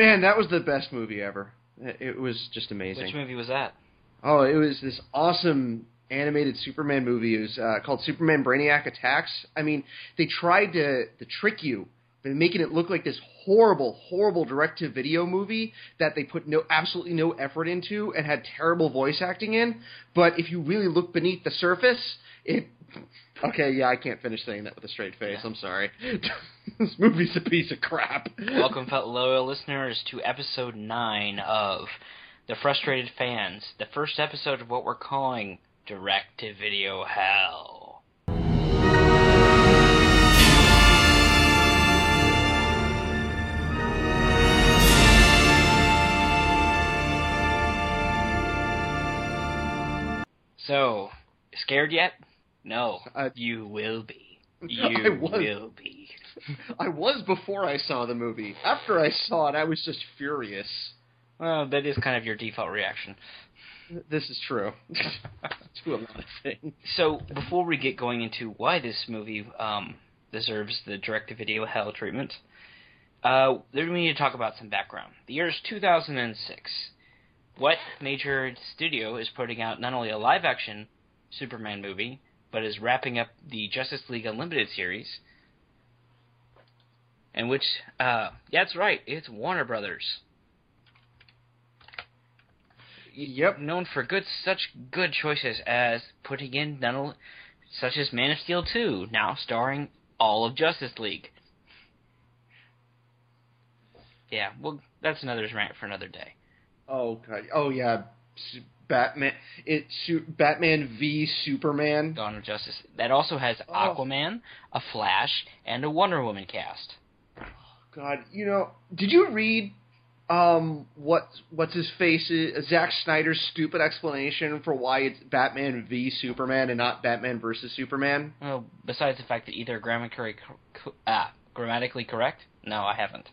Man, that was the best movie ever. It it was just amazing. Which movie was that? Oh, it was this awesome animated Superman movie. It was uh, called Superman Brainiac Attacks. I mean, they tried to to trick you by making it look like this horrible, horrible direct-to-video movie that they put no absolutely no effort into and had terrible voice acting in. But if you really look beneath the surface, it. Okay, yeah, I can't finish saying that with a straight face. I'm sorry. this movie's a piece of crap. Welcome, fellow loyal listeners, to episode nine of the Frustrated Fans, the first episode of what we're calling Direct to Video Hell. So, scared yet? No, Uh, you will be. I You was. will be. I was before I saw the movie. After I saw it, I was just furious. Well, that is kind of your default reaction. This is true. to a lot of things. So, before we get going into why this movie um, deserves the direct-to-video hell treatment, uh, we need to talk about some background. The year is 2006. What major studio is putting out not only a live-action Superman movie, but is wrapping up the Justice League Unlimited series, in which, uh, yeah, that's right, it's Warner Brothers. Yep. known for good such good choices as putting in not only, such as Man of Steel 2, now starring all of Justice League. Yeah, well, that's another rant for another day. Oh god. Oh yeah. Batman. It su- Batman v Superman. Dawn of Justice. That also has Oh. Aquaman, a Flash, and a Wonder Woman cast. God, you know, did you read um what what's his face is Zack Snyder's stupid explanation for why it's Batman v Superman and not Batman versus Superman? Well, besides the fact that either grammatically, ah, grammatically correct? No, I haven't.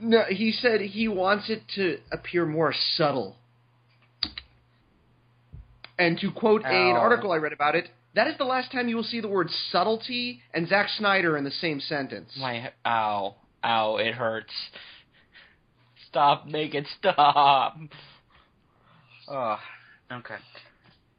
No, he said he wants it to appear more subtle. And to quote a, an article I read about it, that is the last time you will see the word subtlety and Zack Snyder in the same sentence. My ow, ow, it hurts. Stop, make it stop. Oh, okay.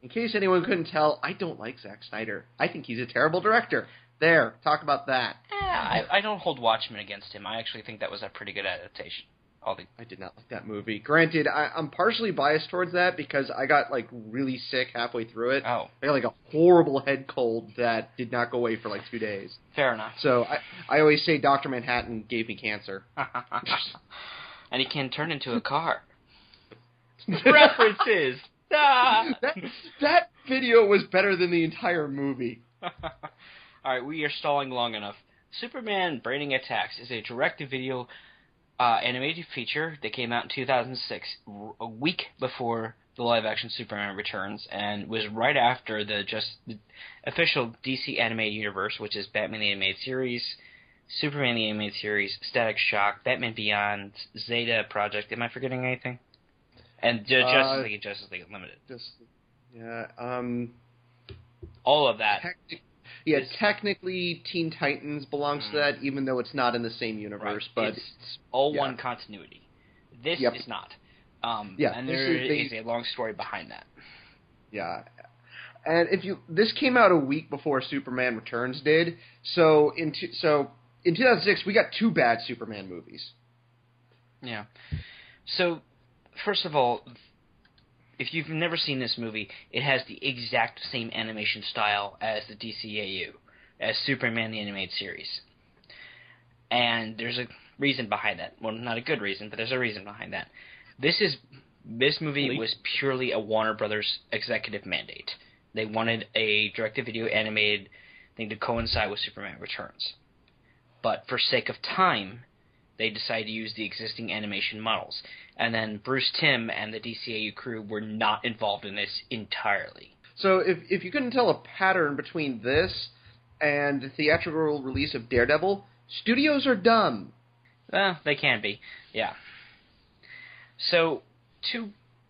In case anyone couldn't tell, I don't like Zack Snyder. I think he's a terrible director. There, talk about that. Eh, I, I don't hold Watchmen against him. I actually think that was a pretty good adaptation. All the I did not like that movie. Granted, I, I'm partially biased towards that because I got like really sick halfway through it. oh, I got like a horrible head cold that did not go away for like two days. fair enough. So I, I always say Doctor Manhattan gave me cancer. and he can turn into a car. References. Ah. that, that video was better than the entire movie. All right, we are stalling long enough. Superman Brainiac Attacks is a direct-to-video uh, animated feature that came out in 2006, r- a week before the live-action Superman returns, and was right after the just the official DC animated universe, which is Batman the Animated Series, Superman the Animated Series, Static Shock, Batman Beyond, Zeta Project. Am I forgetting anything? And Uh, Justice League Justice League Unlimited. Just yeah, um, All of that. technic- yeah. Technically, Teen Titans belongs to that, even though it's not in the same universe. Right. But it's all yeah. one continuity. This Yep. is not. Um, Yeah, and there is- is, a long story behind that. Yeah. And if you this came out a week before Superman Returns did, so in two, so in 2006 we got two bad Superman movies. Yeah. So, first of all, if you've never seen this movie, it has the exact same animation style as the DCAU, as Superman the Animated Series. And there's a reason behind that. Well, not a good reason, but there's a reason behind that. This is this movie was purely a Warner Brothers executive mandate. They wanted a direct-to-video animated thing to coincide with Superman Returns. But for sake of time, they decided to use the existing animation models. And then Bruce Timm and the DCAU crew were not involved in this entirely. So if if you couldn't tell a pattern between this and the theatrical release of Daredevil, studios are dumb. Well, they can be, yeah. So, two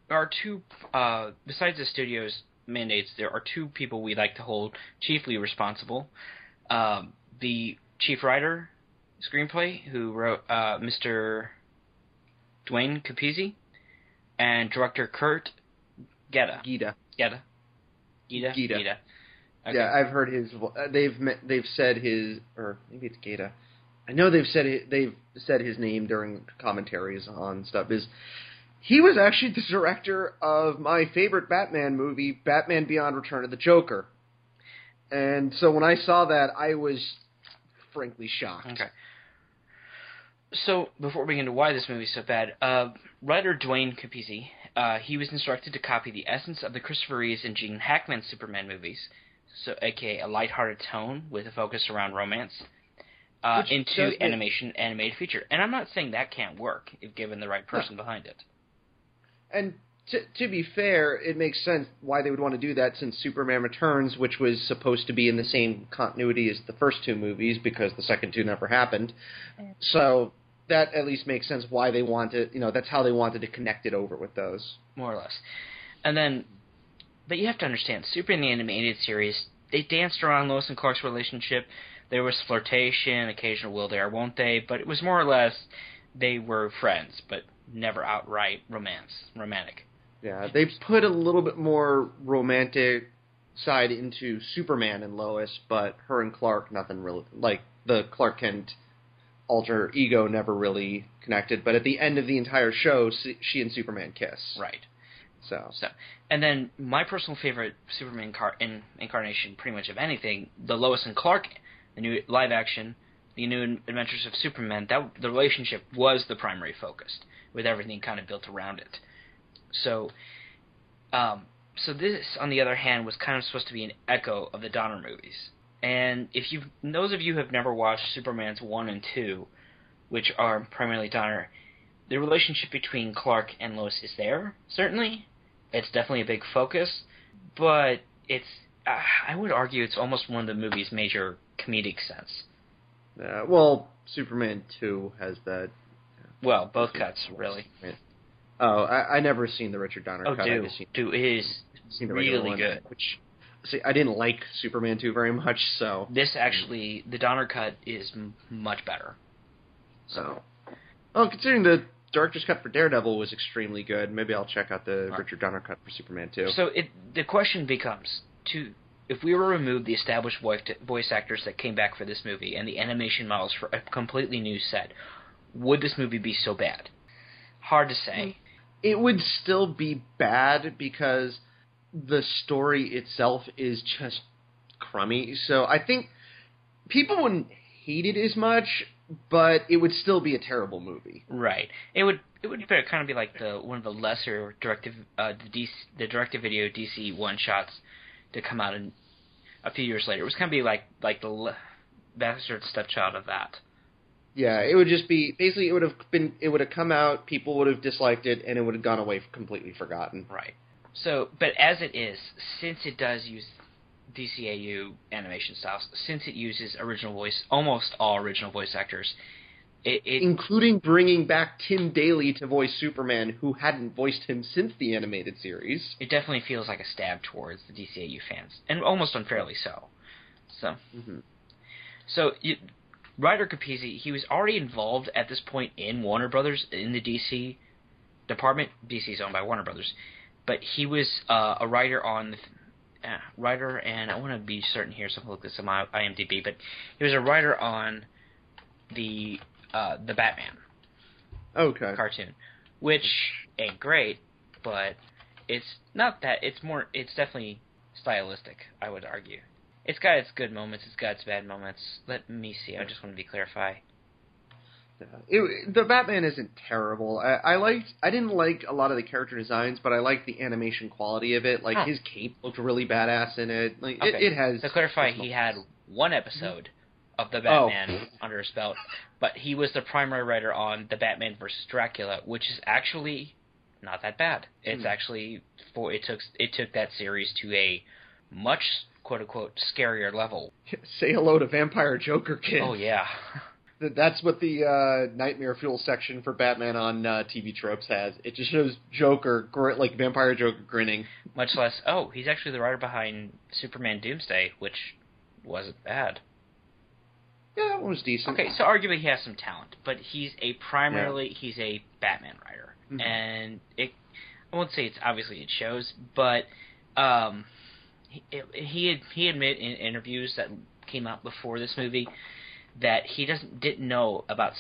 are two. Uh, besides the studio's mandates, there are two people we like to hold chiefly responsible. Um, the chief writer, screenplay, who wrote uh, Mr. Duane Capizzi and director Curt Geda. Gita. Geda. Gita. Gita. Gita. Okay. Yeah, I've heard his. uh, They've they've said his, or maybe it's Gata. I know they've said it, they've said his name during commentaries on stuff. Is he was actually the director of my favorite Batman movie, Batman Beyond: Return of the Joker. And so when I saw that, I was frankly shocked. Okay. So before we get into why this movie is so bad, uh, writer Duane Capizzi, uh, he was instructed to copy the essence of the Christopher Reeves and Gene Hackman Superman movies, so aka a lighthearted tone with a focus around romance, uh, into does make- animation animated feature. And I'm not saying that can't work if given the right person behind it. And to, to be fair, it makes sense why they would want to do that since Superman Returns, which was supposed to be in the same continuity as the first two movies because the second two never happened. So that at least makes sense why they wanted, you know, that's how they wanted to connect it over with those. more or less. And then, but you have to understand, Superman the animated series, they danced around Lois and Clark's relationship. There was flirtation, occasional will there, won't they? But it was more or less they were friends, but never outright romance, romantic. Yeah, they put a little bit more romantic side into Superman and Lois, but her and Clark, nothing really. Like the Clark Kent alter ego never really connected. But at the end of the entire show, she and Superman kiss. Right. So So, and then my personal favorite Superman car- in- incarnation, pretty much of anything, the Lois and Clark, the new live action, the new Adventures of Superman. That the relationship was the primary focus, with everything kind of built around it. So, um, so this, on the other hand, was kind of supposed to be an echo of the Donner movies. And if you, those of you who have never watched Superman's one and two, which are primarily Donner, the relationship between Clark and Lois is there certainly. It's definitely a big focus, but it's uh, I would argue it's almost one of the movie's major comedic sense. uh, well, Superman two has that. Well, both cuts really. Oh, I, I never seen the Richard Donner Oh, cut. I do just seen, do it is seen the really one, good. Which see, I didn't like Superman two very much, so This actually, the Donner cut is m- much better. So, well, considering the director's cut for Daredevil was extremely good, maybe I'll check out the Right. Richard Donner cut for Superman 2. So it the question becomes to if we were to remove the established voice voice actors that came back for this movie and the animation models for a completely new set, would this movie be so bad? Hard to say. Hmm. it would still be bad because the story itself is just crummy. So I think people wouldn't hate it as much, but it would still be a terrible movie. Right. It would it would kind of be like the one of the lesser directive uh, the DC, the directive video DC one shots to come out in a few years later. It was kind of be like like the le- bastard stepchild of that. Yeah, it would just be basically it would have been it would have come out, people would have disliked it, and it would have gone away completely forgotten. Right. So, but as it is, since it does use DCAU animation styles, since it uses original voice, almost all original voice actors, it, it including bringing back Tim Daly to voice Superman, who hadn't voiced him since the animated series. it definitely feels like a stab towards the DCAU fans, and almost unfairly so. So, Mm-hmm. so you, Ryder Capizzi, he was already involved at this point in Warner Brothers in the DC department. DC is owned by Warner Brothers, but he was uh, a writer on the uh, writer, and I want to be certain here, so I'm look this on my IMDb. But he was a writer on the uh, the Batman Okay. cartoon, which ain't great, but it's not that. It's more. It's definitely stylistic. I would argue. It's got its good moments. It's got its bad moments. Let me see. I just want to be clarify. It, the Batman isn't terrible. I, I liked. I didn't like a lot of the character designs, but I liked the animation quality of it. Like Huh. his cape looked really badass in it. Like Okay. it, it has. To clarify, he had one episode of the Oh. Batman under his belt, but he was the primary writer on the Batman versus Dracula, which is actually not that bad. It's Hmm. actually for it took it took that series to a much quote unquote scarier level. Say hello to Vampire Joker Kid. Oh yeah. Th- That's what the uh, Nightmare Fuel section for Batman on uh, TV Tropes has. It just shows Joker, gr- like Vampire Joker, grinning. Much less, oh, he's actually the writer behind Superman Doomsday, which wasn't bad. Yeah, that one was decent. Okay, so arguably he has some talent, but he's a primarily he's a Batman writer, Mhm. and it I won't say it's obviously it shows, but um, he he had, he admit in interviews that came out before this movie that he doesn't didn't know about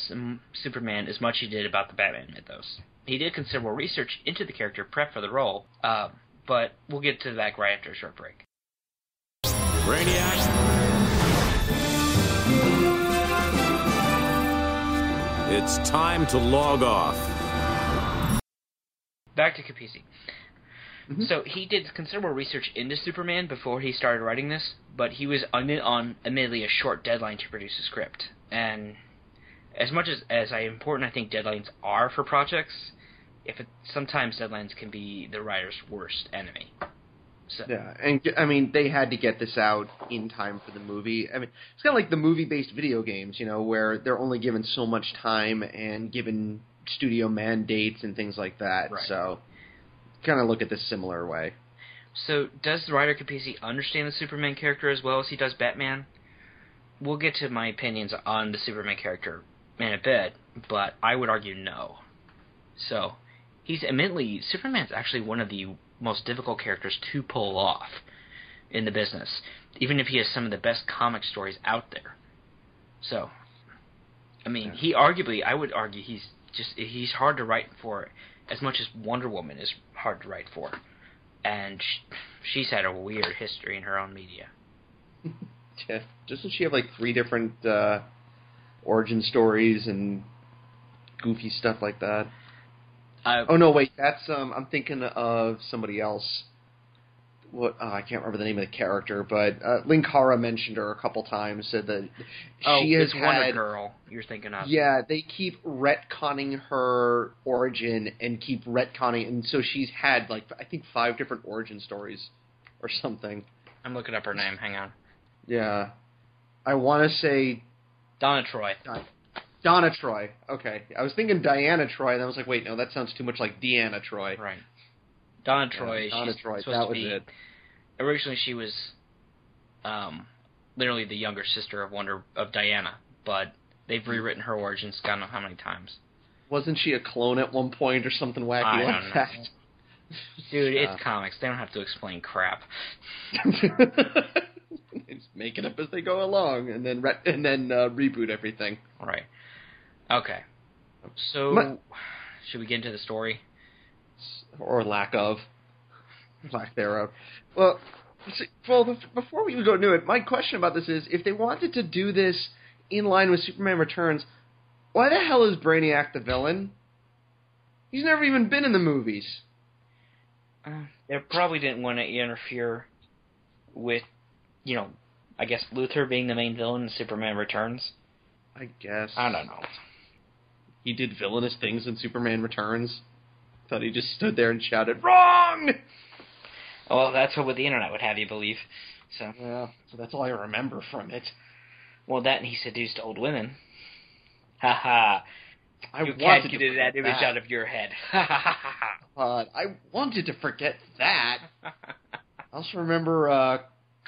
Superman as much as he did about the Batman mythos. He did considerable research into the character, prep for the role, uh, but we'll get to that right after a short break. Brainiac. It's time to log off. Back to Capizzi. Mhm. So he did considerable research into Superman before he started writing this, but he was on, on admittedly a short deadline to produce a script. And as much as as I important I think deadlines are for projects, if it, sometimes deadlines can be the writer's worst enemy. So Yeah, and I mean they had to get this out in time for the movie. I mean, it's kind of like the movie-based video games, you know, where they're only given so much time and given studio mandates and things like that. Right. So, kind of look at this similar way. So, does the writer Capizzi understand the Superman character as well as he does Batman? We'll get to my opinions on the Superman character in a bit, but I would argue no. So, he's admittedly Superman's actually one of the most difficult characters to pull off in the business, even if he has some of the best comic stories out there. So, I mean, he arguably, I would argue, he's just he's hard to write for, as much as Wonder Woman is hard to write for and sh- she's had a weird history in her own media. Yeah, doesn't she have like three different uh, origin stories and goofy stuff like that? Uh, Oh no, wait, that's um, I'm thinking of somebody else. What oh, I can't remember the name of the character, but uh, Linkara mentioned her a couple times. Said that oh, she has had Girl you're thinking of. Yeah, they keep retconning her origin and keep retconning, and so she's had like I think five different origin stories or something. I'm looking up her name. Hang on. Yeah, I want to say Donna Troy. Donna Troy. Okay, I was thinking Diana Troy, and I was like, wait, no, that sounds too much like Deanna Troy. Right. Donna Troy. Donna Troy. That to was be, it. Originally, she was, um, literally the younger sister of Wonder of Diana, but they've rewritten her origins. God know how many times. Wasn't she a clone at one point or something wacky I like don't know. that? Dude, it's comics. They don't have to explain crap. they just make it up as they go along, and then re- and then uh, reboot everything. Right. Okay. So, My- should we get into the story? Or lack of, lack thereof. Well, see, well, before we go into it, my question about this is: if they wanted to do this in line with Superman Returns, why the hell is Brainiac the villain? He's never even been in the movies. Uh, they probably didn't want to interfere with, you know, I guess Luthor being the main villain in Superman Returns. I guess. I don't know. He did villainous things in Superman Returns. Thought he just stood there and shouted, "Wrong!" Well, that's what the internet would have you believe. So, Yeah, so that's all I remember from it. well, that and he seduced old women. Ha ha! I You wanted can't to get that image that. out of your head. Ha ha ha ha I wanted to forget that. I also remember uh,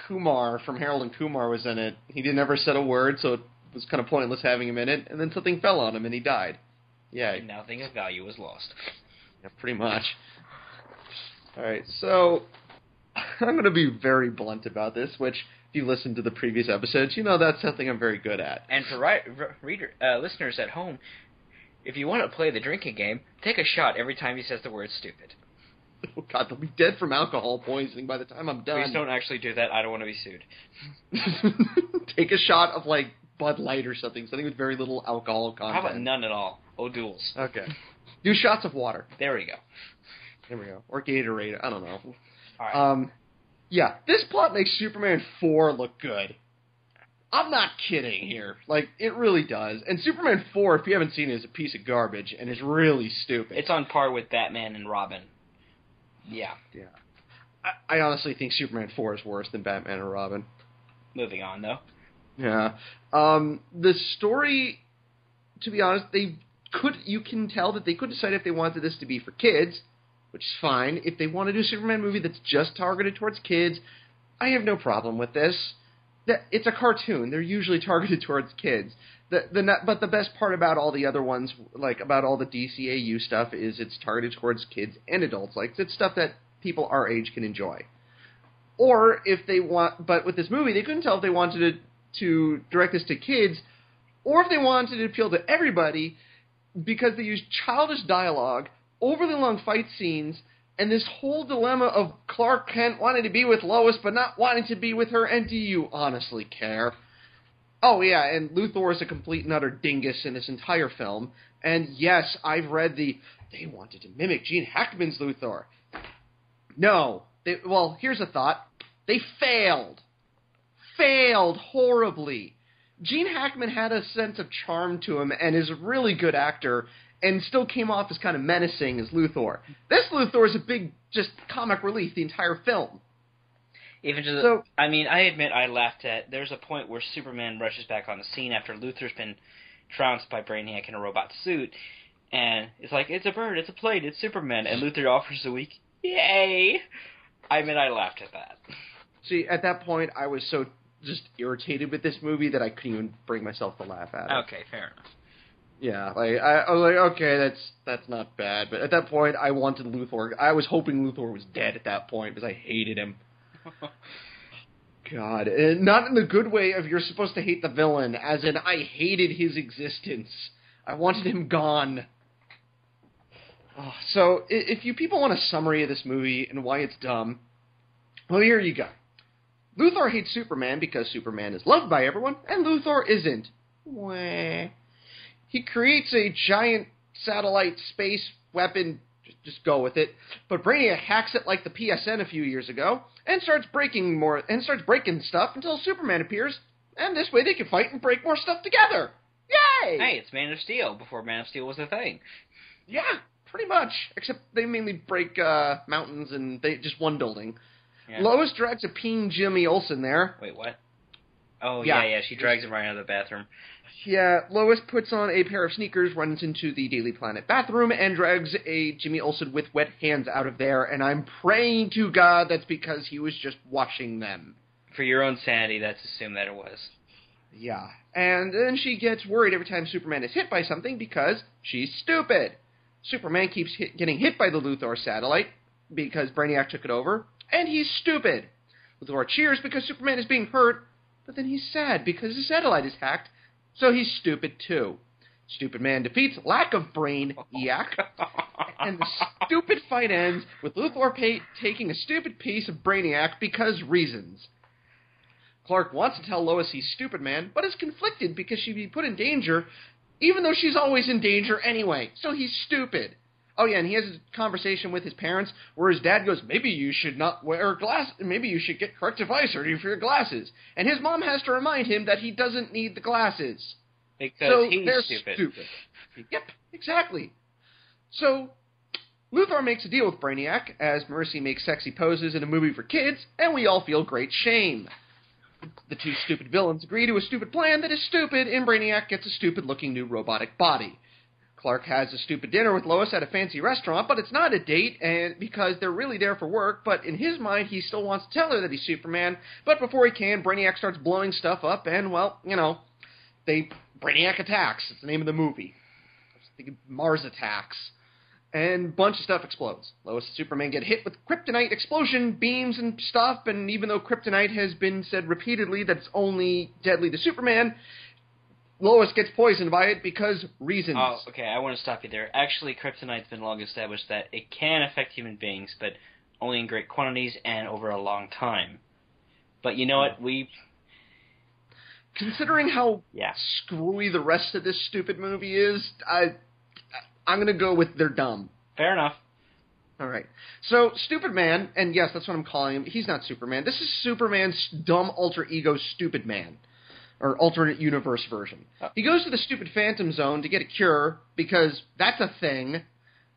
Kumar from Harold and Kumar was in it. He didn't ever said a word, so it was kind of pointless having him in it. And then something fell on him, and he died. Yeah, Nothing of value was lost. Yeah pretty much. All right, so I'm going to be very blunt about this. Which, if you listened to the previous episodes, you know that's something I'm very good at. And for ri- r- reader uh, listeners at home, if you want to play the drinking game, take a shot every time he says the word stupid. Oh God, they'll be dead from alcohol poisoning by the time I'm done. Please don't actually do that. I don't want to be sued. Take a shot of like Bud Light or something, something with very little alcohol content. How about none at all? O'Doul's. Okay. Do shots of water. There we go. There we go. Or Gatorade. I don't know. All right. Um, yeah, this plot makes Superman 4 look good. I'm not kidding here. Like, it really does. And Superman 4, if you haven't seen it, is a piece of garbage and is really stupid. it's on par with Batman and Robin. Yeah. I, I honestly think Superman 4 is worse than Batman and Robin. Moving on though. Yeah. Um, the story, to be honest, they could. You can tell that they could decide if they wanted this to be for kids, which is fine. If they want to do a Superman movie that's just targeted towards kids, I have no problem with this. that it's a cartoon. They're usually targeted towards kids. The the but the best part about all the other ones, like about all the DCAU stuff, is it's targeted towards kids and adults. Like it's stuff that people our age can enjoy. Or if they want, but with this movie, they couldn't tell if they wanted to, to direct this to kids, or if they wanted to appeal to everybody, because they used childish dialogue, overly long fight scenes, and this whole dilemma of Clark Kent wanting to be with Lois but not wanting to be with her, and do you honestly care? Oh yeah, and Luthor is a complete and utter dingus in this entire film. And yes, I've read the they wanted to mimic Gene Hackman's Luthor. No, they well, here's a thought. They failed. Failed horribly. Gene Hackman had a sense of charm to him and is a really good actor and still came off as kind of menacing as Luthor. This Luthor is a big just comic relief the entire film. Even just, So- I mean, I admit I laughed at. There's a point where Superman rushes back on the scene after Luthor's been trounced by Brainiac in a robot suit, and it's like it's a bird, it's a plane, it's Superman, and Luthor offers a weak. Yay! I admit I laughed at that. See, at that point I was so just irritated with this movie that I couldn't even bring myself to laugh at it. Okay, fair enough. Yeah, like I, I was like, okay, that's that's not bad. But at that point, I wanted Luthor. I was hoping Luthor was dead at that point because I hated him. God, and not in the good way of you're supposed to hate the villain, as in I hated his existence. I wanted him gone. Oh, so, if you people want a summary of this movie and why it's dumb, well, here you go. Luthor hates Superman because Superman is loved by everyone, and Luthor isn't. Wah. He creates a giant satellite space weapon. Just, go with it. But Brainiac hacks it like the PSN a few years ago and starts breaking more and starts breaking stuff until Superman appears. And this way they can fight and break more stuff together. Yay! Hey, it's Man of Steel before Man of Steel was a thing. Yeah, pretty much. Except they mainly break uh, mountains and they just one building. Yeah. Lois drags a peeing Jimmy Olsen there. Wait, what? Oh Yeah. yeah, yeah. She drags him right out of the bathroom. Yeah, Lois puts on a pair of sneakers, runs into the Daily Planet bathroom, and drags a Jimmy Olsen with wet hands out of there. And I'm praying to God that's because he was just washing them. For your own sanity, let's assume that it was. Yeah. And then she gets worried every time Superman is hit by something because she's stupid. Superman keeps hit, getting hit by the Luthor satellite because Brainiac took it over, and he's stupid. Luthor cheers because Superman is being hurt, but then he's sad because his satellite is hacked, so he's stupid too. Stupid man defeats lack of brain, yak, and the stupid fight ends with Luthor pa- taking a stupid piece of Brainiac because reasons. Clark wants to tell Lois he's stupid man, but is conflicted because she'd be put in danger, even though she's always in danger anyway. So he's stupid. Oh yeah, and he has a conversation with his parents where his dad goes, "Maybe you should not wear glass. Maybe you should get corrective eye surgery for your glasses." And his mom has to remind him that he doesn't need the glasses. Because so he's they're stupid. Yep, exactly. So Luthor makes a deal with Brainiac as Mercy makes sexy poses in a movie for kids, and we all feel great shame. The two stupid villains agree to a stupid plan that is stupid, and Brainiac gets a stupid looking new robotic body. Clark has a stupid dinner with Lois at a fancy restaurant, but it's not a date, and because they're really there for work. But in his mind, he still wants to tell her that he's Superman. But before he can, Brainiac starts blowing stuff up, and well, you know, they Brainiac attacks. It's the name of the movie. Mars attacks, and a bunch of stuff explodes. Lois and Superman get hit with kryptonite explosion beams and stuff, and even though kryptonite has been said repeatedly that it's only deadly to Superman, Lois gets poisoned by it because reasons. Oh, okay. I want to stop you there. Actually, kryptonite's been long established that it can affect human beings, but only in great quantities and over a long time. But you know what? We Considering how yeah. screwy the rest of this stupid movie is, I I'm gonna go with they're dumb. Fair enough. All right. So, Stupid Man, and yes, that's what I'm calling him. He's not Superman. This is Superman's dumb alter ego, Stupid Man, or alternate universe version. Oh. He goes to the stupid Phantom Zone to get a cure because that's a thing.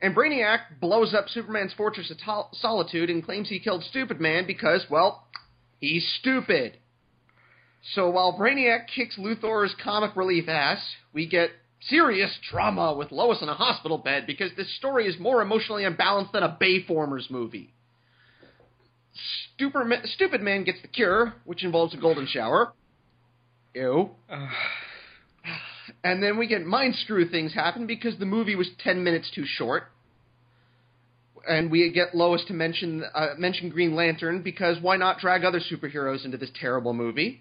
And Brainiac blows up Superman's Fortress of Tol- Solitude and claims he killed Stupid Man because, well, he's stupid. So while Brainiac kicks Luthor's comic relief ass, we get serious drama with Lois in a hospital bed because this story is more emotionally unbalanced than a Bayformers movie. Stupid, Stupid Man gets the cure, which involves a golden shower, Ew. and then we get mind screw things happen because the movie was 10 minutes too short. And we get Lois to mention uh, mention Green Lantern because why not drag other superheroes into this terrible movie?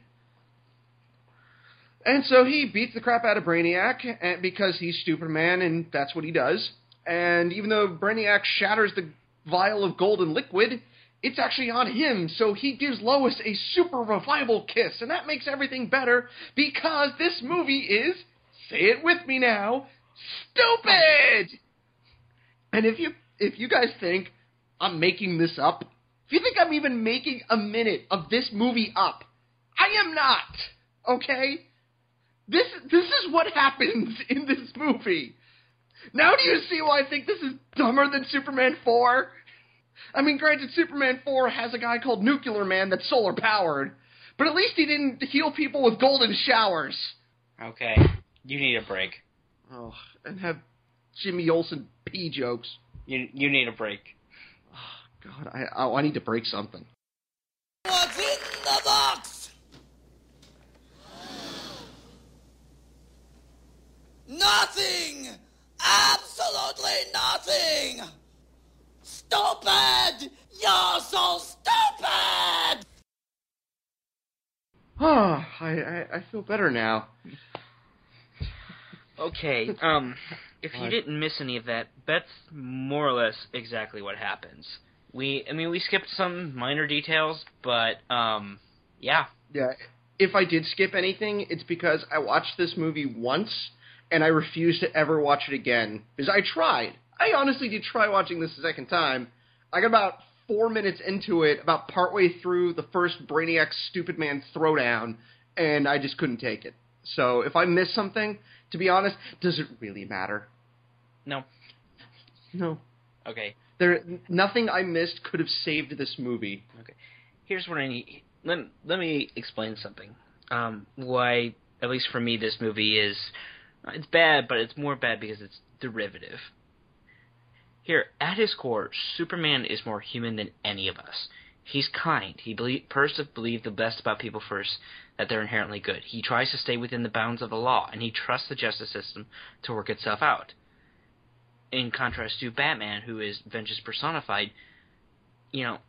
And so he beats the crap out of Brainiac and, because he's Superman and that's what he does. And even though Brainiac shatters the vial of golden liquid, it's actually on him. So he gives Lois a super revival kiss, and that makes everything better because this movie is, say it with me now, stupid. And if you if you guys think I'm making this up, if you think I'm even making a minute of this movie up, I am not. Okay? This this is what happens in this movie. Now do you see why I think this is dumber than Superman 4? I mean, granted, Superman 4 has a guy called Nuclear Man that's solar powered, but at least he didn't heal people with golden showers. Okay, you need a break. Oh, and have Jimmy Olsen pee jokes. You you need a break. Oh, God, I, I I need to break something. What's in the box? Nothing! Absolutely nothing! Stupid! You're so stupid! Oh, I, I, I feel better now. Okay, um, if you didn't miss any of that, that's more or less exactly what happens. We, I mean, we skipped some minor details, but um, yeah, Yeah, if I did skip anything, it's because I watched this movie once and I refused to ever watch it again. Because I tried. I honestly did try watching this a second time. I got about four minutes into it, about partway through the first Brainiac Stupid Man throwdown, and I just couldn't take it. So if I missed something, to be honest, does it really matter? no, No. okay. There, nothing I missed could have saved this movie. Okay. Here's what I need. Let let me explain something. Um, why, at least for me, this movie is it's bad, but it's more bad because it's derivative. Here, at his core, Superman is more human than any of us. He's kind. He believe, the best about people first, that they're inherently good. He tries to stay within the bounds of the law, and he trusts the justice system to work itself out. In contrast to Batman, who is vengeance personified, you know,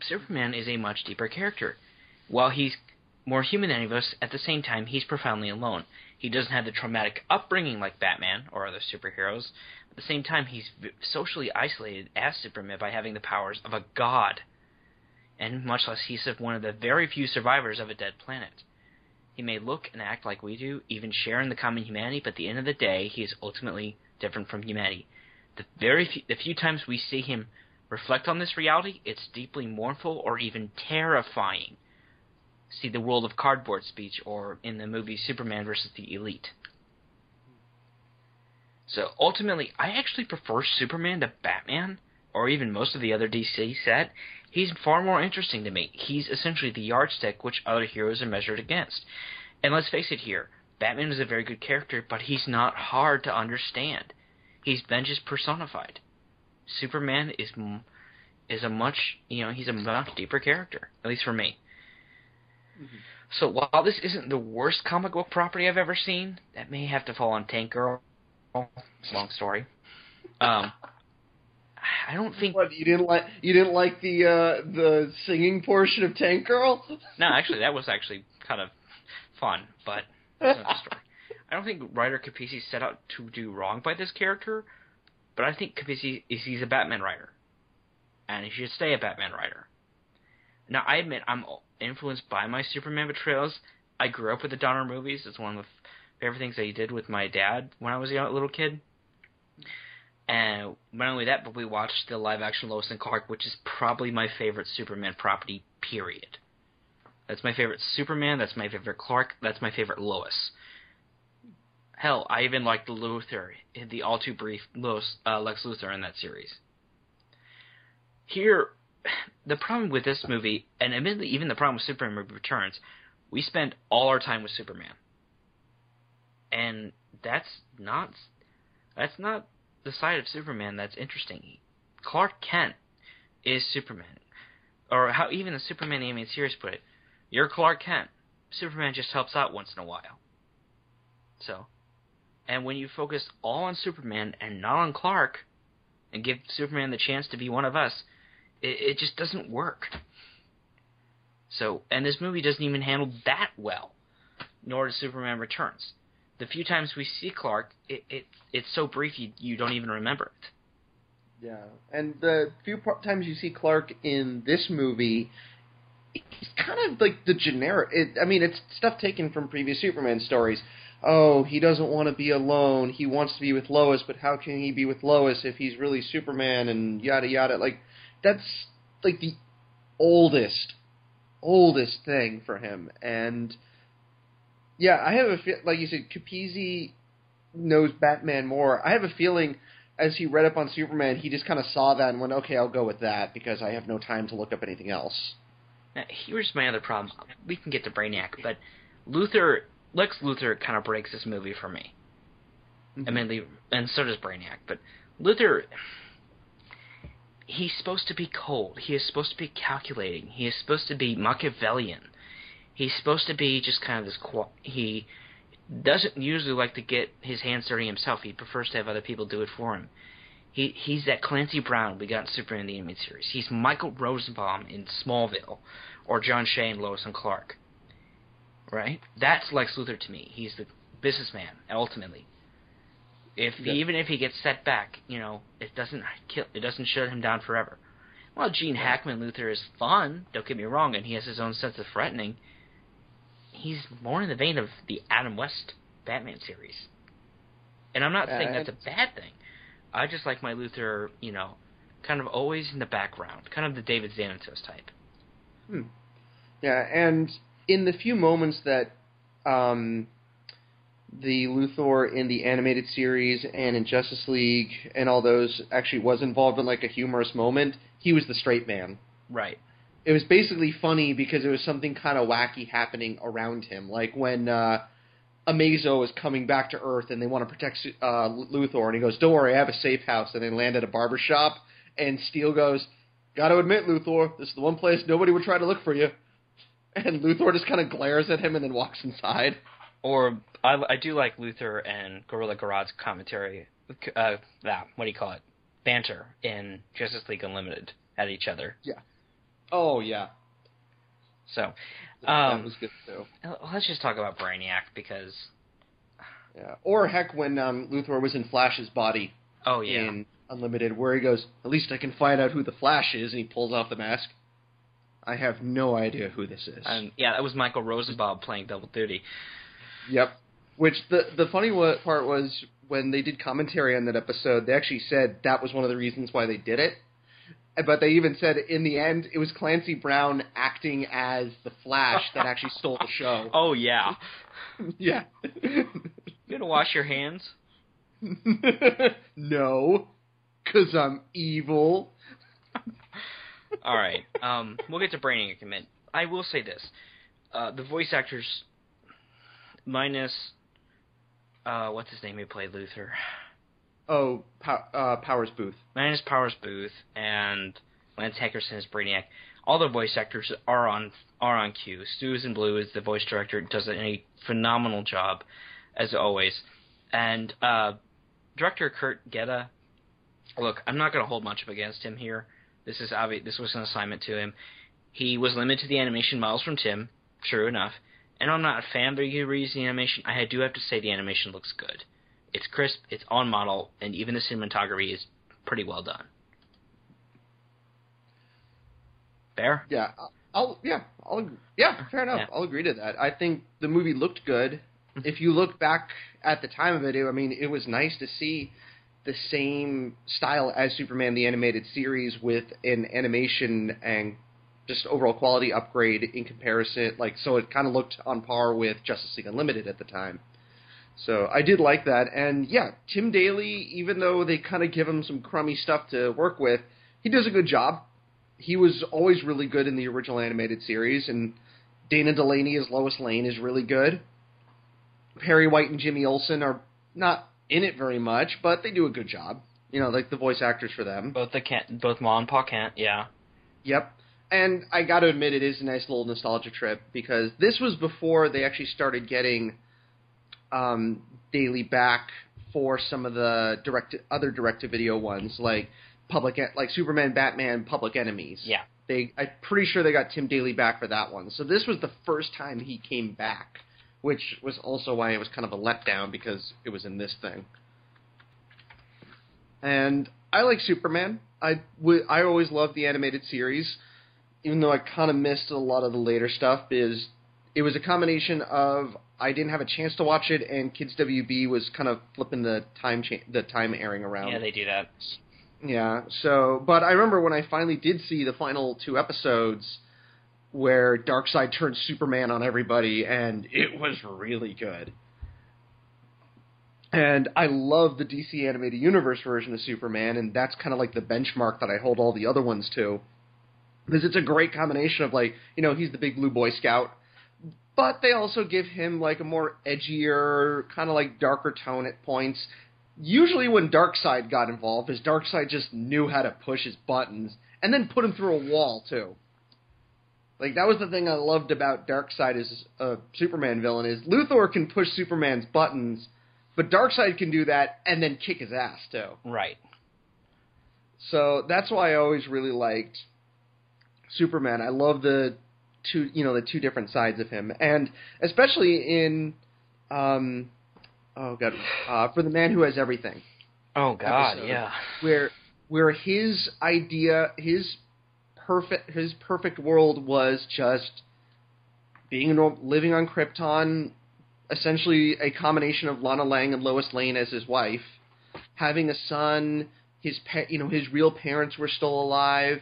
Superman is a much deeper character. While he's more human than any of us, at the same time, he's profoundly alone. He doesn't have the traumatic upbringing like Batman or other superheroes. At the same time, he's socially isolated as Superman by having the powers of a god. And much less, he's one of the very few survivors of a dead planet. He may look and act like we do, even share in the common humanity, but at the end of the day, he is ultimately different from humanity. The very few, the few times we see him reflect on this reality, it's deeply mournful or even terrifying. See the World of Cardboard speech or in the movie Superman vs. the Elite. So ultimately, I actually prefer Superman to Batman, or even most of the other DC set. He's far more interesting to me. He's essentially the yardstick which other heroes are measured against. And let's face it here, Batman is a very good character, but he's not hard to understand. He's vengeance personified. Superman is is a much you know he's a much deeper character, at least for me. Mm-hmm. So while this isn't the worst comic book property I've ever seen, that may have to fall on Tank Girl. Long story. Um, I don't think. What you didn't like? You didn't like the uh, the singing portion of Tank Girl? No, actually, that was actually kind of fun, but that's another story. I don't think writer Capizzi set out to do wrong by this character, but I think Capizzi is he's a Batman writer, and he should stay a Batman writer. Now, I admit I'm influenced by my Superman betrayals. I grew up with the Donner movies. It's one of the favorite things that he did with my dad when I was a young, little kid. And not only that, but we watched the live action Lois and Clark, which is probably my favorite Superman property, period. That's my favorite Superman. That's my favorite Clark. That's my favorite Lois. Hell, I even liked the Luthor, the all too brief Lois, uh, Lex Luthor in that series. Here, the problem with this movie, and admittedly even the problem with Superman Returns, we spend all our time with Superman, and that's not that's not the side of Superman that's interesting. Clark Kent is Superman, or how even the Superman animated series put it. You're Clark Kent. Superman just helps out once in a while. So, and when you focus all on Superman and not on Clark, and give Superman the chance to be one of us, it, it just doesn't work. So, and this movie doesn't even handle that well, nor does Superman Returns. The few times we see Clark, it, it it's so brief you, you don't even remember it. Yeah, and the few times you see Clark in this movie, he's kind of like the generic. It, I mean, it's stuff taken from previous Superman stories. Oh, he doesn't want to be alone. He wants to be with Lois, but how can he be with Lois if he's really Superman and yada yada? Like, that's like the oldest, oldest thing for him. And yeah, I have a feel like you said, Capizzi knows Batman more. I have a feeling as he read up on Superman, he just kind of saw that and went, okay, I'll go with that because I have no time to look up anything else. Now, here's my other problem. We can get to Brainiac, but Luthor, Lex Luthor, kind of breaks this movie for me. I mm-hmm. mean, and so does Brainiac. But Luthor, he's supposed to be cold. He is supposed to be calculating. He is supposed to be Machiavellian. He's supposed to be just kind of this. Qu- he doesn't usually like to get his hands dirty himself. He prefers to have other people do it for him. He he's that Clancy Brown we got in Superman the Animated Series. He's Michael Rosenbaum in Smallville, or John Shea in Lois and Clark. Right? That's Lex Luthor to me. He's the businessman ultimately. If Yeah. even if he gets set back, you know, it doesn't kill. It doesn't shut him down forever. Well, Gene Hackman Luthor is fun. Don't get me wrong, and he has his own sense of threatening. He's more in the vein of the Adam West Batman series. And I'm not saying Uh, that's a bad thing. I just like my Luthor, you know, kind of always in the background, kind of the David Xanatos type. Hmm. Yeah, and in the few moments that um, the Luthor in the animated series and in Justice League and all those actually was involved in like a humorous moment, he was the straight man. Right. It was basically funny because it was something kind of wacky happening around him, like when uh, Amazo is coming back to Earth and they want to protect uh, Luthor, and he goes, "Don't worry, I have a safe house." And they land at a barber shop, and Steel goes, "Got to admit, Luthor, this is the one place nobody would try to look for you." And Luthor just kind of glares at him and then walks inside. Or I, I do like Luthor and Gorilla Grodd's commentary. Uh, yeah, what do you call it? Banter in Justice League Unlimited at each other. Oh yeah, So, that um, was good too. let's just talk about Brainiac because, Yeah, or heck, when um, Luthor was in Flash's body oh yeah, in Unlimited, where he goes, "At least I can find out who the Flash is," and he pulls off the mask. I have no idea who this is. um, yeah, that was Michael Rosenbaum playing double duty. Yep. Which the the funny part was when they did commentary on that episode, they actually said that was one of the reasons why they did it. But they even said in the end it was Clancy Brown acting as the Flash that actually stole the show. Oh yeah, yeah. you gonna wash your hands? no, because I'm evil. All right. Um, we'll get to Brainiac in a minute. I will say this: uh, the voice actors, minus uh, what's his name who played Luthor, Oh, Pow- uh, Powers Boothe. minus Powers Boothe and Lance Henriksen is Brainiac. All the voice actors are on are on cue. Susan Blu is the voice director; does a phenomenal job, as always. And uh, director Curt Geda. Look, I'm not going to hold much up against him here. This is obvious. This was an assignment to him. He was limited to the animation miles from Timm. True enough. And I'm not a fan of the the animation. I do have to say the animation looks good. It's crisp. It's on model, and even the cinematography is pretty well done. Fair. Yeah, I'll- yeah, I'll yeah, fair enough. Yeah. I'll agree to that. I think the movie looked good. Mm-hmm. if you look back at the time of it, it, I mean, it was nice to see the same style as Superman the animated series with an animation and just overall quality upgrade in comparison. Like, so it kind of looked on par with Justice League Unlimited at the time. So I did like that, and yeah, Tim Daly, even though they kind of give him some crummy stuff to work with, he does a good job he was always really good in the original animated series, and Dana Delany as Lois Lane is really good. Perry White and Jimmy Olsen are not in it very much, but they do a good job. You know, like the voice actors for them. Both the Kent, both Ma and Pa Kent. Yeah. Yep. and I got to admit, it is a nice little nostalgia trip because this was before they actually started getting um, Daly back for some of the direct other direct to video ones, like public like Superman, Batman, Public Enemies. Yeah. They, I'm pretty sure they got Tim Daly back for that one. So this was the first time he came back, which was also why it was kind of a letdown because it was in this thing. And I like Superman. I would, I always loved the animated series, even though I kind of missed a lot of the later stuff. Is it was a combination of I didn't have a chance to watch it, and Kids WB was kind of flipping the time cha- the time airing around. Yeah, they do that. Yeah. So, but I remember when I finally did see the final two episodes where Darkseid turned Superman on everybody, and it was really good. And I love the DC animated universe version of Superman, and that's kind of like the benchmark that I hold all the other ones to. Because it's a great combination of like, you know, he's the big blue boy scout, but they also give him like a more edgier, kind of like darker tone at points usually when Darkseid got involved, is Darkseid just knew how to push his buttons and then put him through a wall too. Like that was the thing I loved about Darkseid as a Superman villain is Luthor can push Superman's buttons, but Darkseid can do that and then kick his ass too. Right. So that's why I always really liked Superman. I love the two, you know, the two different sides of him, and especially in, um, oh god, uh, for the man who has everything, Oh God, episode, yeah. where where his idea, his perfect, his perfect world was just being a living on Krypton, essentially a combination of Lana Lang and Lois Lane as his wife, having a son. His pa- you know his real parents were still alive.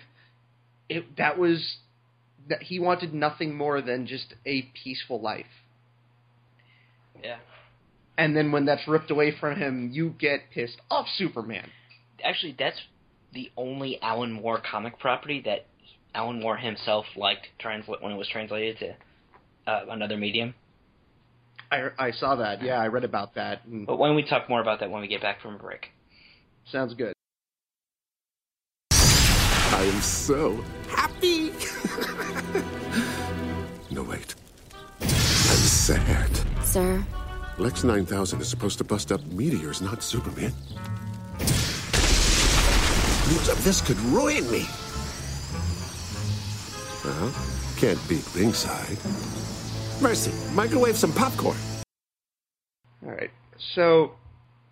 It that was that he wanted nothing more than just a peaceful life. Yeah. And then when that's ripped away from him, you get pissed off Superman. Actually, that's the only Alan Moore comic property that Alan Moore himself liked transla- when it was translated to uh, another medium. I I saw that. Yeah, I read about that. And But when we talk more about that when we get back from a break. sounds good. I am so happy. sad. Sir, Lex 9000 is supposed to bust up meteors, not Superman. News of this could ruin me. Well, can't beat ringside. Mercy, microwave some popcorn. All right. So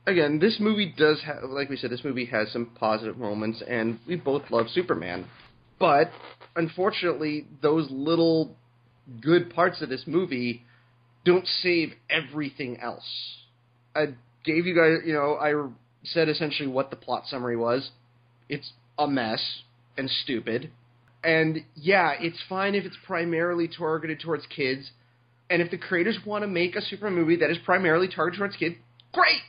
again, this movie does have, like we said, this movie has some positive moments, and we both love Superman. But unfortunately, those little good parts of this movie don't save everything else. I gave you guys, you know, I said essentially what the plot summary was. It's a mess and stupid. And yeah, it's fine if it's primarily targeted towards kids. And if the creators want to make a Superman movie that is primarily targeted towards kids, great!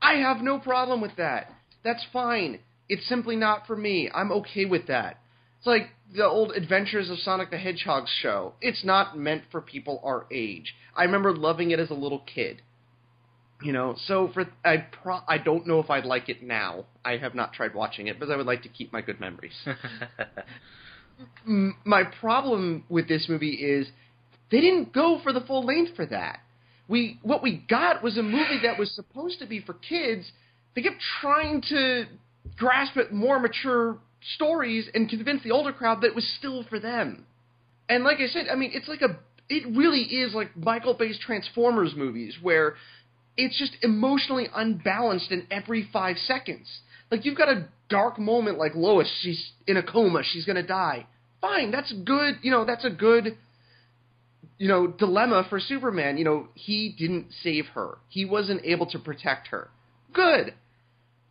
I have no problem with that. That's fine. It's simply not for me. I'm okay with that. It's like the old Adventures of Sonic the Hedgehog show. It's not meant for people our age. I remember loving it as a little kid. You know, so for I pro I don't know if I'd like it now. I have not tried watching it, but I would like to keep my good memories. My problem with this movie is they didn't go for the full length for that. We what we got was a movie that was supposed to be for kids. They kept trying to grasp at more mature stories and convince the older crowd that it was still for them. And like I said, I mean, it's like a it really is like Michael Bay's Transformers movies where it's just emotionally unbalanced in every 5 seconds. Like you've got a dark moment like Lois, she's in a coma, she's going to die. Fine, that's good, you know, that's a good you know, dilemma for Superman. You know, he didn't save her. He wasn't able to protect her. Good.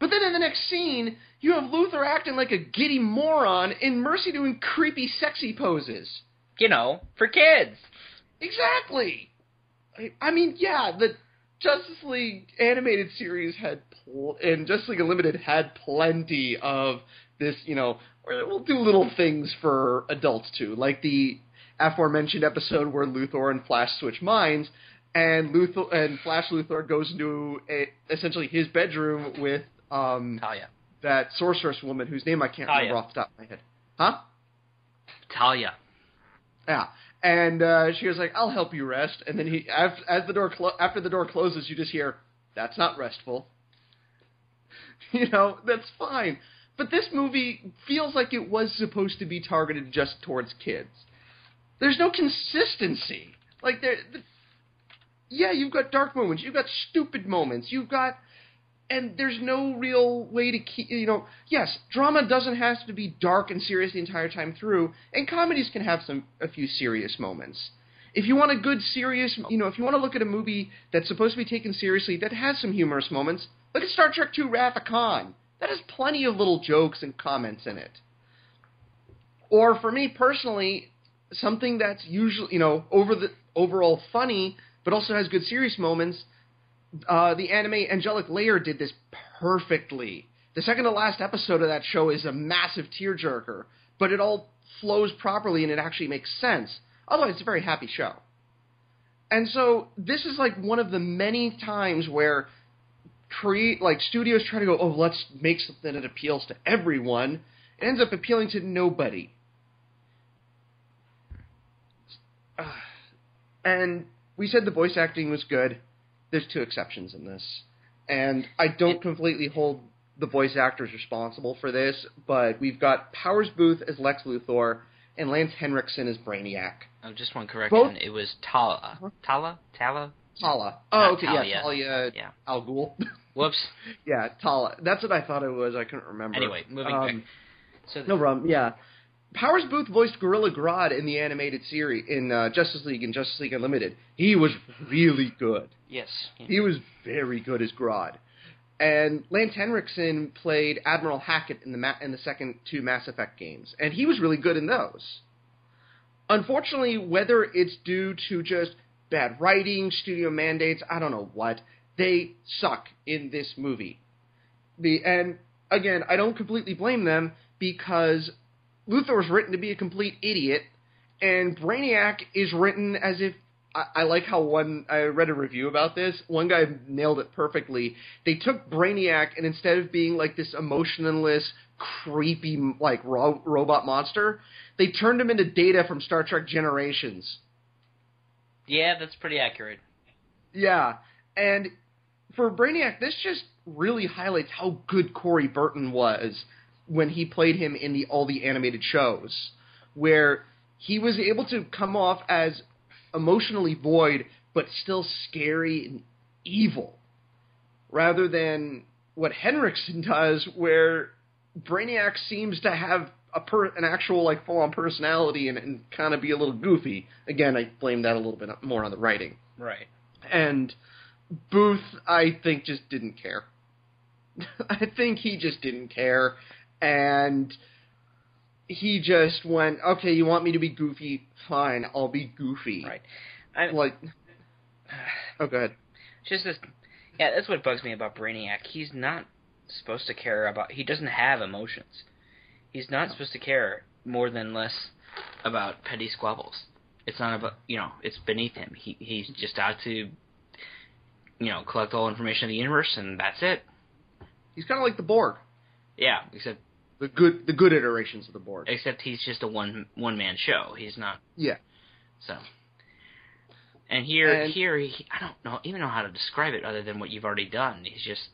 But then in the next scene, you have Luthor acting like a giddy moron and Mercy doing creepy, sexy poses. You know, for kids. Exactly. I, mean, yeah, the Justice League animated series had, pl- and Justice League Unlimited had plenty of this, you know, we'll do little things for adults too, like the aforementioned episode where Luthor and Flash switch minds, and Luthor and Flash Luthor goes into a, essentially his bedroom with um, Talia. that sorceress woman whose name I can't Talia. remember off the top of my head. Huh? Talia. Yeah. And uh, she was like, "I'll help you rest." And then he, as, as the door clo- after the door closes, you just hear, "That's not restful." you know, that's fine. But this movie feels like it was supposed to be targeted just towards kids. There's no consistency. Like there, the, yeah, you've got dark moments, you've got stupid moments, you've got, and there's no real way to keep. You know, yes, drama doesn't have to be dark and serious the entire time through, and comedies can have some a few serious moments. If you want a good serious, you know, if you want to look at a movie that's supposed to be taken seriously that has some humorous moments, look at Star Trek II: Wrath of Khan. That has plenty of little jokes and comments in it. Or for me personally, something that's usually you know over the overall funny, but also has good serious moments. Uh, the anime Angelic Layer did this perfectly. The second to last episode of that show is a massive tearjerker, but it all flows properly and it actually makes sense. Otherwise, it's a very happy show. And so this is like one of the many times where create like studios try to go, oh, let's make something that appeals to everyone. It ends up appealing to nobody. And we said the voice acting was good. There's two exceptions in this, and I don't completely hold the voice actors responsible for this, but we've got Powers Boothe as Lex Luthor and Lance Henriksen as Brainiac. Oh, just one correction. Both- It was Tala. Tala? Tala? Tala. Oh, Not okay, Talia. yeah, Talia Yeah. Al Ghul. Whoops. yeah, Tala. That's what I thought it was. I couldn't remember. Anyway, moving Um, back. So No problem. Yeah. Powers Boothe voiced Gorilla Grodd in the animated series in uh, Justice League and Justice League Unlimited. He was really good. yes. He was very good as Grodd. And Lance Henriksen played Admiral Hackett in the ma- in the second two Mass Effect games, and he was really good in those. Unfortunately, whether it's due to just bad writing, studio mandates, I don't know what, they suck in this movie. The and again, I don't completely blame them because Luthor was written to be a complete idiot, and Brainiac is written as if I, I like how one I read a review about this. One guy nailed it perfectly. They took Brainiac and instead of being like this emotionless, creepy like ro- robot monster, they turned him into Data from Star Trek Generations. Yeah, that's pretty accurate. Yeah, and for Brainiac, this just really highlights how good Corey Burton was when he played him in the all the animated shows, where he was able to come off as emotionally void but still scary and evil, rather than what Henriksen does, where Brainiac seems to have a per, an actual like full on personality and, and kind of be a little goofy. Again, I blame that a little bit more on the writing Right. and Boothe, I think, just didn't care. I think he just didn't care, and he just went, "Okay, you want me to be goofy? Fine, I'll be goofy." Right. I, Like, oh, go ahead. just this. Yeah, that's what bugs me about Brainiac. He's not supposed to care about. He doesn't have emotions. He's not supposed to care more than less about petty squabbles. It's not about you know. It's beneath him. He he's just out to, you know, collect all information of the universe, and that's it. He's kind of like the Borg, Yeah. Except the good, the good iterations of the Borg. except he's just a one one man show. He's not Yeah, so. And here And- here he, I don't know even know how to describe it other than what you've already done. He's just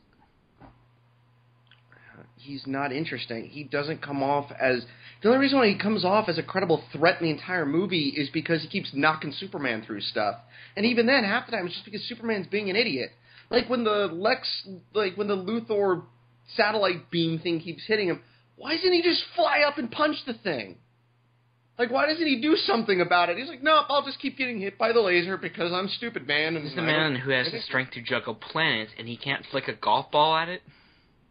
he's not interesting. He doesn't come off as the only reason why he comes off as a credible threat in the entire movie is because he keeps knocking Superman through stuff. And even then, half the time it's just because Superman's being an idiot. Like when the Lex, like when the Luthor satellite beam thing keeps hitting him, why doesn't he just fly up and punch the thing? Like why doesn't he do something about it? He's like, nope, I'll just keep getting hit by the laser because I'm stupid, man. And He's the I man who has the strength to juggle planets, and he can't flick a golf ball at it.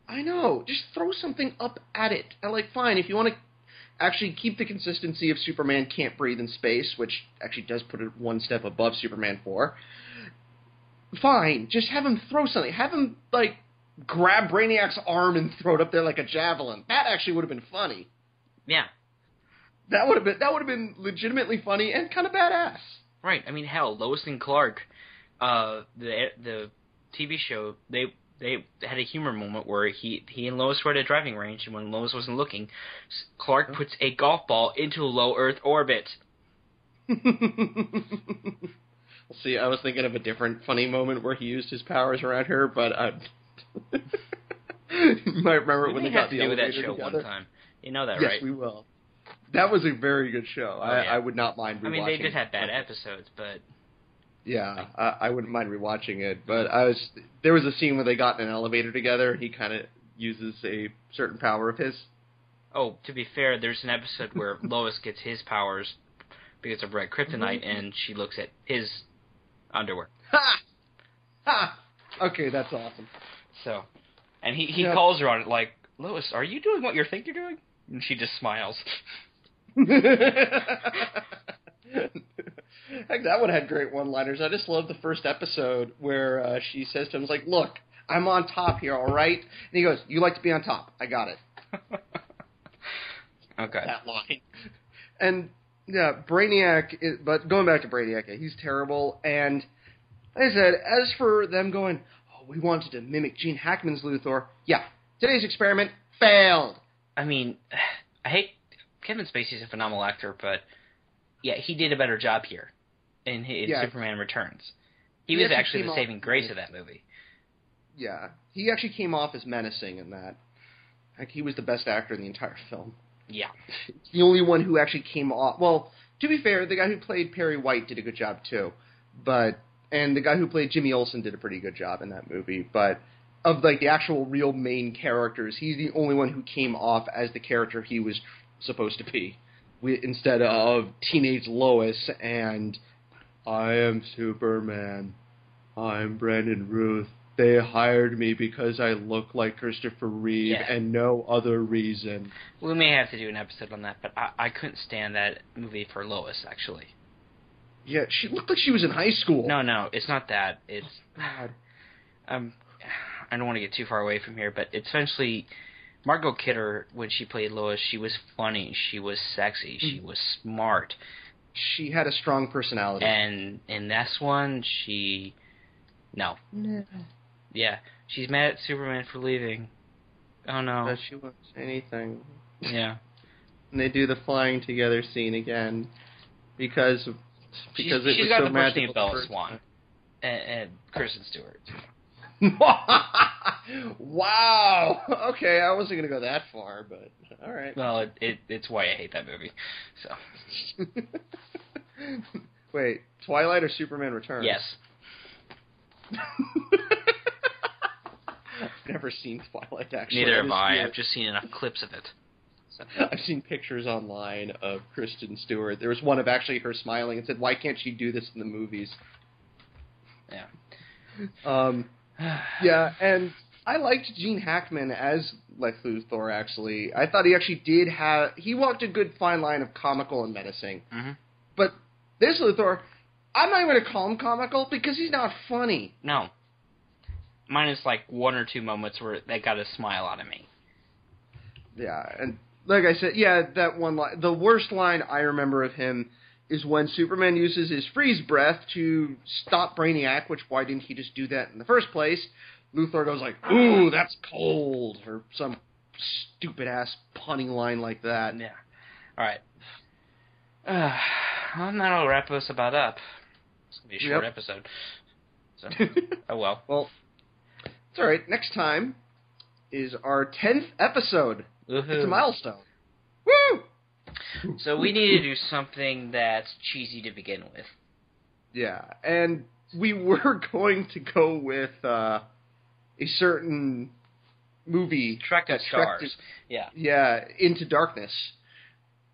I know. Just throw something up at it. And like, fine, if you want to actually keep the consistency of Superman can't breathe in space, which actually does put it one step above Superman 4, fine. Just have him throw something. Have him, like, grab Brainiac's arm and throw it up there like a javelin. That actually would have been funny. Yeah, That would have been that would have been legitimately funny and kind of badass. right. I mean, hell, Lois and Clark, uh, the the TV show, they they had a humor moment where he he and Lois were at a driving range, and when Lois wasn't looking, Clark puts a golf ball into low Earth orbit. See, I was thinking of a different funny moment where he used his powers around her, but I you might remember We when they got to the do that show together. one time. You know that, yes, right? we will. That was a very good show. I, yeah. I would not mind. Rewatching I mean, they did have bad episodes, but Yeah, I, I wouldn't mind rewatching it. But I was there was a scene where they got in an elevator together, and he kind of uses a certain power of his. oh, to be fair, there's an episode where Lois gets his powers because of red kryptonite, Mm-hmm. and she looks at his underwear. Ha! Ha! Okay, that's awesome. So, and he he Yeah. calls her on it like, Lois, are you doing what you think you're doing? And she just smiles. Heck, that one had great one-liners. I just love the first episode where uh, she says to him, "Like, look, I'm on top here, all right?" And he goes, "You like to be on top? I got it." okay. That line. And yeah, Brainiac. Is, but going back to Brainiac, yeah, he's terrible. And like I said, as for them going, "Oh, we wanted to mimic Gene Hackman's Luthor," yeah, today's experiment failed. I mean, I hate Kevin Spacey's a phenomenal actor, but yeah, he did a better job here in Yeah. Superman Returns. He, He was actually actually the saving grace of that movie. Yeah, he actually came off as menacing in that. Like he was the best actor in the entire film. Yeah. the only one who actually came off. Well, to be fair, the guy who played Perry White did a good job too, but and the guy who played Jimmy Olsen did a pretty good job in that movie. But of like the actual real main characters, he's the only one who came off as the character he was supposed to be, we, instead of teenage Lois and I am Superman. I'm Brandon Routh. They hired me because I look like Christopher Reeve Yeah. and no other reason. We may have to do an episode on that, but I, I couldn't stand that movie for Lois, actually. Yeah, she looked like she was in high school. No, no, it's not that. It's God. um, I don't want to get too far away from here, but it's essentially Margot Kidder when she played Lois. She was funny, she was sexy, she was smart, She had a strong personality. and in this one, she no, yeah, she's mad at Superman for leaving. Oh no, That she won't anything. yeah, And they do the flying together scene again because because she's, it she's was got so the magical Bella Swan and, and Kristen Stewart. wow. Okay, I wasn't gonna go that far, but all right. Well, it, it it's why I hate that movie. So Wait, Twilight or Superman Returns? yes, I've never seen Twilight actually. neither have I. I've just seen enough clips of it. I've seen pictures online of Kristen Stewart. There was one of actually her smiling and said, "Why can't she do this in the movies?" Yeah. Um, yeah, and I liked Gene Hackman as Lex Luthor. Actually, I thought he actually did have he walked a good fine line of comical and menacing. Mhm. But this Luthor, I'm not even going to call him comical because he's not funny. No. Minus like one or two moments where they got a smile out of me. Yeah, and like I said, yeah, that one line. The worst line I remember of him is when Superman uses his freeze breath to stop Brainiac. Which why didn't he just do that in the first place? Luthor goes like, "Ooh, that's cold," or some stupid ass punning line like that. Yeah. All right. Uh, well, that'll wrap us about up. It's gonna be a short Yep. episode. So, oh well. Well, it's all right. Next time is our tenth episode. It's a milestone. Woo! So we need to do something that's cheesy to begin with. Yeah, and we were going to go with uh, a certain movie, Trek to Stars. did- Yeah. yeah, Into Darkness,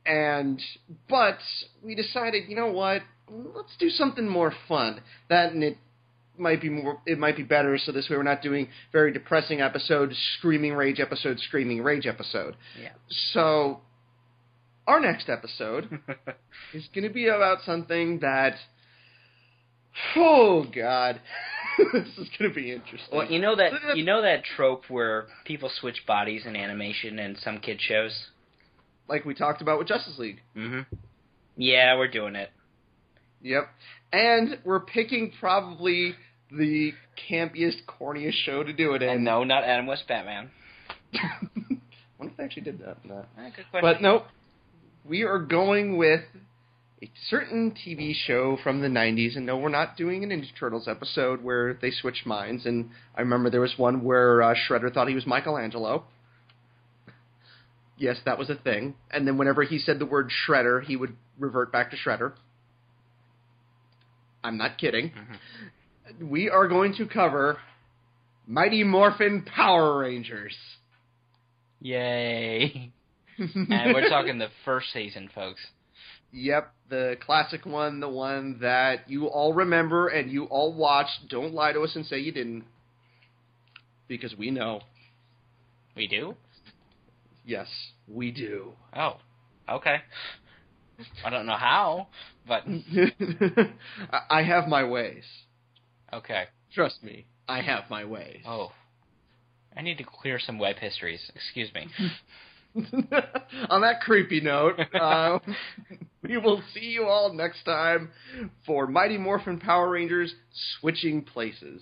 and but we decided, you know what? Let's do something more fun. That and it might be more. It might be better. So this way, we're not doing very depressing episode, screaming rage episode, screaming rage episode. Yeah. So our next episode is going to be about something that. Oh God, this is going to be interesting. well, you know that you know that trope where people switch bodies in animation in some kid shows. like we talked about with Justice League. Mm-hmm. Yeah, we're doing it. Yep, and we're picking probably the campiest, corniest show to do it in. And no, not Adam West Batman. wonder if they actually did that. No. Good question. But nope. We are going with a certain TV show from the 90s. And no, we're not doing an Ninja Turtles episode where they switched minds. And I remember there was one where uh, Shredder thought he was Michelangelo. Yes, that was a thing. And then whenever he said the word Shredder, he would revert back to Shredder. I'm not kidding. Mm-hmm. We are going to cover Mighty Morphin Power Rangers. Yay. and we're talking the first season, folks. Yep, the classic one, the one that you all remember and you all watched. Don't lie to us and say you didn't. Because we know. We do? Yes, we do. Oh. Okay. I don't know how, but I- have my ways. okay. Trust me, I have my ways. Oh. I need to clear some web histories. Excuse me. On that creepy note, uh, we will see you all next time for Mighty Morphin Power Rangers Switching Places.